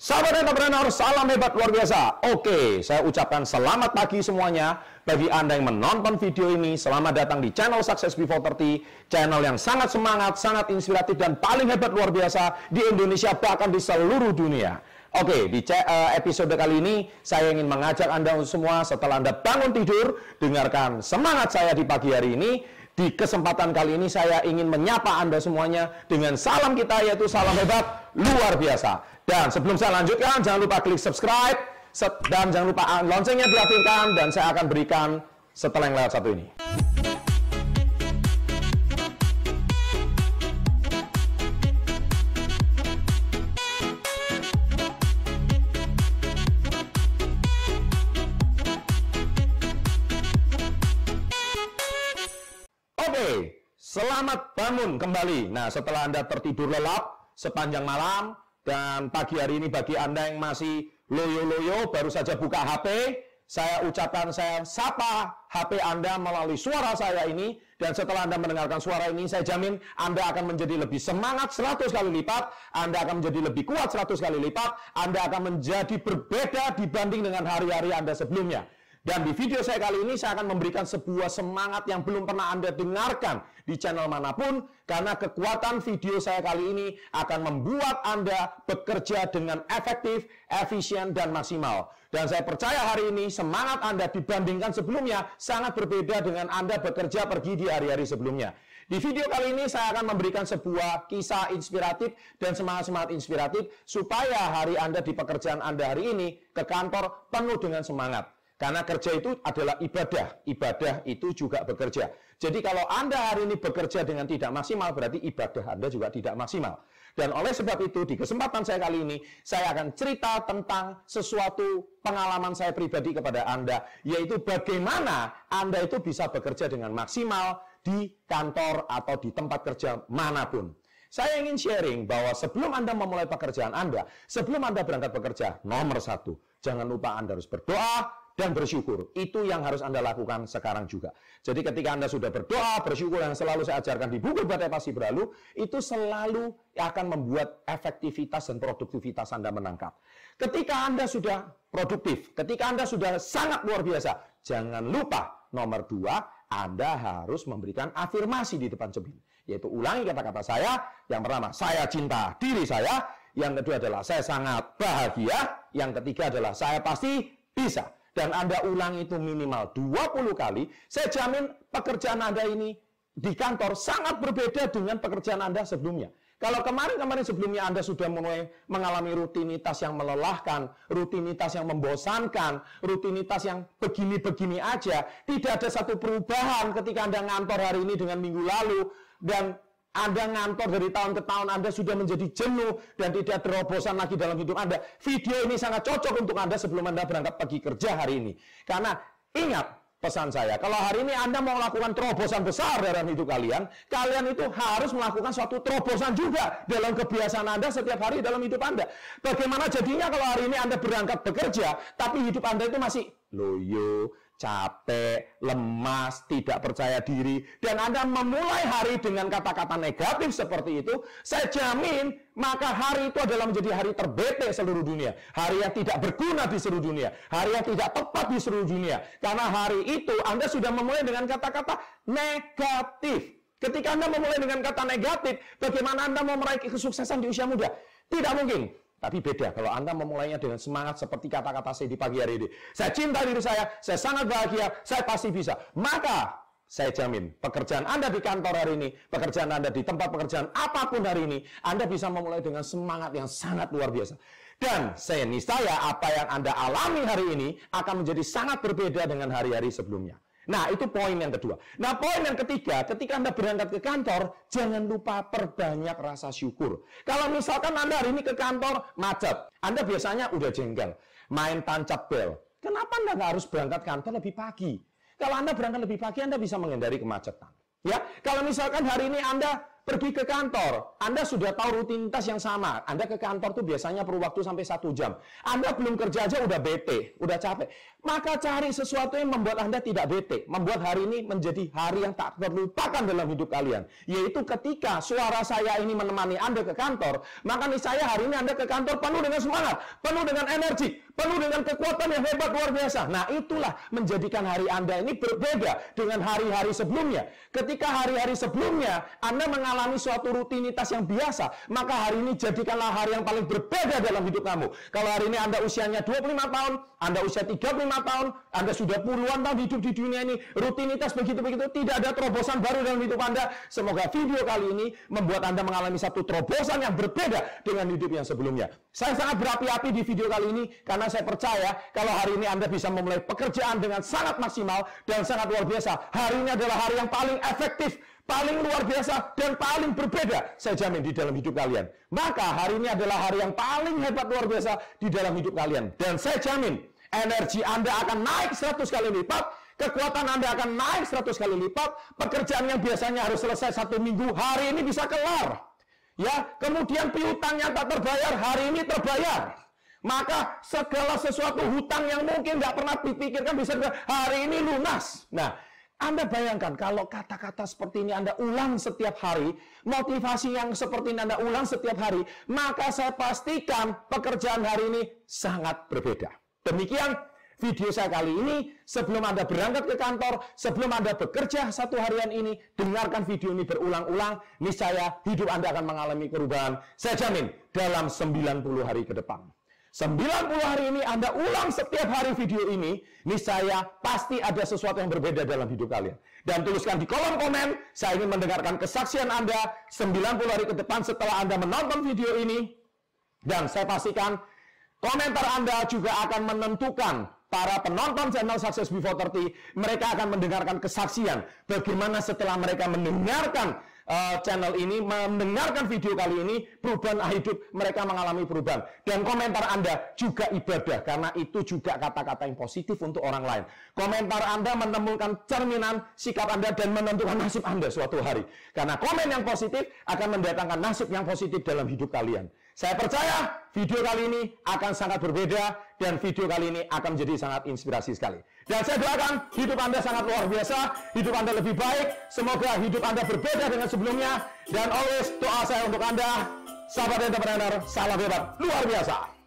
Sahabat entrepreneur, salam hebat luar biasa. Oke, saya ucapkan selamat pagi semuanya. Bagi Anda yang menonton video ini, selamat datang di channel Success Before 30. Channel yang sangat semangat, sangat inspiratif, dan paling hebat luar biasa di Indonesia, bahkan di seluruh dunia. Oke, di eh, episode kali ini saya ingin mengajak Anda semua setelah Anda bangun tidur, dengarkan semangat saya di pagi hari ini. Di kesempatan kali ini saya ingin menyapa Anda semuanya dengan salam kita yaitu salam hebat luar biasa. Dan sebelum saya lanjutkan, jangan lupa klik subscribe, dan jangan lupa loncengnya diaktifkan, dan saya akan berikan setelah yang lewat satu ini. Oke, selamat bangun kembali. Nah, setelah Anda tertidur lelap sepanjang malam, dan pagi hari ini bagi Anda yang masih loyo-loyo, baru saja buka HP, saya ucapkan saya sapa HP Anda melalui suara saya ini dan setelah Anda mendengarkan suara ini saya jamin Anda akan menjadi lebih semangat 100 kali lipat, Anda akan menjadi lebih kuat 100 kali lipat, Anda akan menjadi berbeda dibanding dengan hari-hari Anda sebelumnya. Dan di video saya kali ini saya akan memberikan sebuah semangat yang belum pernah Anda dengarkan di channel mana pun karena kekuatan video saya kali ini akan membuat Anda bekerja dengan efektif, efisien, dan maksimal. Dan saya percaya hari ini semangat Anda dibandingkan sebelumnya sangat berbeda dengan Anda bekerja pergi di hari-hari sebelumnya. Di video kali ini saya akan memberikan sebuah kisah inspiratif dan semangat-semangat inspiratif supaya hari Anda di pekerjaan Anda hari ini ke kantor penuh dengan semangat. Karena kerja itu adalah ibadah. Ibadah itu juga bekerja. Jadi kalau Anda hari ini bekerja dengan tidak maksimal, berarti ibadah Anda juga tidak maksimal. Dan oleh sebab itu, di kesempatan saya kali ini, saya akan cerita tentang sesuatu pengalaman saya pribadi kepada Anda, yaitu bagaimana Anda itu bisa bekerja dengan maksimal di kantor atau di tempat kerja mana pun. Saya ingin sharing bahwa sebelum Anda memulai pekerjaan Anda, sebelum Anda berangkat bekerja, nomor satu, jangan lupa Anda harus berdoa, dan bersyukur. Itu yang harus Anda lakukan sekarang juga. Jadi ketika Anda sudah berdoa, bersyukur yang selalu saya ajarkan di buku Badai Pasti Berlalu, itu selalu akan membuat efektivitas dan produktivitas Anda menangkap. Ketika Anda sudah produktif, ketika Anda sudah sangat luar biasa, jangan lupa nomor dua, Anda harus memberikan afirmasi di depan cermin. Yaitu ulangi kata-kata saya. Yang pertama, saya cinta diri saya. Yang kedua adalah saya sangat bahagia. Yang ketiga adalah saya pasti bisa dan Anda ulang itu minimal 20 kali, saya jamin pekerjaan Anda ini di kantor sangat berbeda dengan pekerjaan Anda sebelumnya. Kalau kemarin-kemarin sebelumnya Anda sudah mulai mengalami rutinitas yang melelahkan, rutinitas yang membosankan, rutinitas yang begini-begini aja, tidak ada satu perubahan ketika Anda ngantor hari ini dengan minggu lalu, dan anda ngantor dari tahun ke tahun, Anda sudah menjadi jenuh dan tidak terobosan lagi dalam hidup Anda. Video ini sangat cocok untuk Anda sebelum Anda berangkat pergi kerja hari ini. Karena ingat pesan saya, kalau hari ini Anda mau melakukan terobosan besar dalam hidup kalian, kalian itu harus melakukan suatu terobosan juga dalam kebiasaan Anda setiap hari dalam hidup Anda. Bagaimana jadinya kalau hari ini Anda berangkat bekerja, tapi hidup Anda itu masih loyo, capek, lemas, tidak percaya diri, dan Anda memulai hari dengan kata-kata negatif seperti itu, saya jamin maka hari itu adalah menjadi hari terbete seluruh dunia. Hari yang tidak berguna di seluruh dunia. Hari yang tidak tepat di seluruh dunia. Karena hari itu Anda sudah memulai dengan kata-kata negatif. Ketika Anda memulai dengan kata negatif, bagaimana Anda mau meraih kesuksesan di usia muda? Tidak mungkin. Tapi beda kalau Anda memulainya dengan semangat seperti kata-kata saya di pagi hari ini. Saya cinta diri saya, saya sangat bahagia, saya pasti bisa. Maka saya jamin pekerjaan Anda di kantor hari ini, pekerjaan Anda di tempat pekerjaan apa pun hari ini, Anda bisa memulai dengan semangat yang sangat luar biasa. Dan saya niscaya apa yang Anda alami hari ini akan menjadi sangat berbeda dengan hari-hari sebelumnya. Nah, itu poin yang kedua. Nah, poin yang ketiga, ketika Anda berangkat ke kantor, jangan lupa perbanyak rasa syukur. Kalau misalkan Anda hari ini ke kantor macet, Anda biasanya udah jengkel, main tancap bel. Kenapa Anda nggak harus berangkat kantor lebih pagi? Kalau Anda berangkat lebih pagi, Anda bisa menghindari kemacetan. Ya, kalau misalkan hari ini Anda pergi ke kantor, Anda sudah tahu rutinitas yang sama. Anda ke kantor tuh biasanya perlu waktu sampai satu jam. Anda belum kerja aja udah bete, udah capek. Maka cari sesuatu yang membuat Anda tidak bete, membuat hari ini menjadi hari yang tak terlupakan dalam hidup kalian. Yaitu ketika suara saya ini menemani Anda ke kantor, maka saya hari ini Anda ke kantor penuh dengan semangat, penuh dengan energi, penuh dengan kekuatan yang hebat luar biasa. Nah, itulah menjadikan hari Anda ini berbeda dengan hari-hari sebelumnya. Ketika hari-hari sebelumnya Anda mengalami suatu rutinitas yang biasa, maka hari ini jadikanlah hari yang paling berbeda dalam hidup kamu. Kalau hari ini Anda usianya 25 tahun, Anda usia 35 tahun, Anda sudah puluhan tahun hidup di dunia ini, rutinitas begitu-begitu, tidak ada terobosan baru dalam hidup Anda. Semoga video kali ini membuat Anda mengalami satu terobosan yang berbeda dengan hidup yang sebelumnya. Saya sangat berapi-api di video kali ini karena saya percaya kalau hari ini Anda bisa memulai pekerjaan dengan sangat maksimal dan sangat luar biasa. Hari ini adalah hari yang paling efektif, paling luar biasa, dan paling berbeda. Saya jamin di dalam hidup kalian. Maka hari ini adalah hari yang paling hebat luar biasa di dalam hidup kalian. Dan saya jamin energi Anda akan naik 100 kali lipat, kekuatan Anda akan naik 100 kali lipat, pekerjaan yang biasanya harus selesai satu minggu, hari ini bisa kelar. Ya, kemudian piutangnya tak terbayar, hari ini terbayar. Maka segala sesuatu hutang yang mungkin nggak pernah dipikirkan bisa hari ini lunas. Nah, anda bayangkan kalau kata-kata seperti ini Anda ulang setiap hari, motivasi yang seperti ini Anda ulang setiap hari, maka saya pastikan pekerjaan hari ini sangat berbeda. Demikian video saya kali ini. Sebelum Anda berangkat ke kantor, sebelum Anda bekerja satu harian ini, dengarkan video ini berulang-ulang. Niscaya hidup Anda akan mengalami perubahan. Saya jamin dalam 90 hari ke depan. 90 hari ini Anda ulang setiap hari video ini, niscaya pasti ada sesuatu yang berbeda dalam hidup kalian. Dan tuliskan di kolom komen, saya ingin mendengarkan kesaksian Anda 90 hari ke depan setelah Anda menonton video ini. Dan saya pastikan Komentar Anda juga akan menentukan para penonton channel Success Before 30, mereka akan mendengarkan kesaksian bagaimana setelah mereka mendengarkan uh, channel ini, mendengarkan video kali ini, perubahan hidup mereka mengalami perubahan. Dan komentar Anda juga ibadah, karena itu juga kata-kata yang positif untuk orang lain. Komentar Anda menemukan cerminan sikap Anda dan menentukan nasib Anda suatu hari. Karena komen yang positif akan mendatangkan nasib yang positif dalam hidup kalian. Saya percaya video kali ini akan sangat berbeda dan video kali ini akan menjadi sangat inspirasi sekali. Dan saya doakan hidup Anda sangat luar biasa, hidup Anda lebih baik, semoga hidup Anda berbeda dengan sebelumnya dan always doa saya untuk Anda, sahabat entrepreneur, salam hebat luar biasa.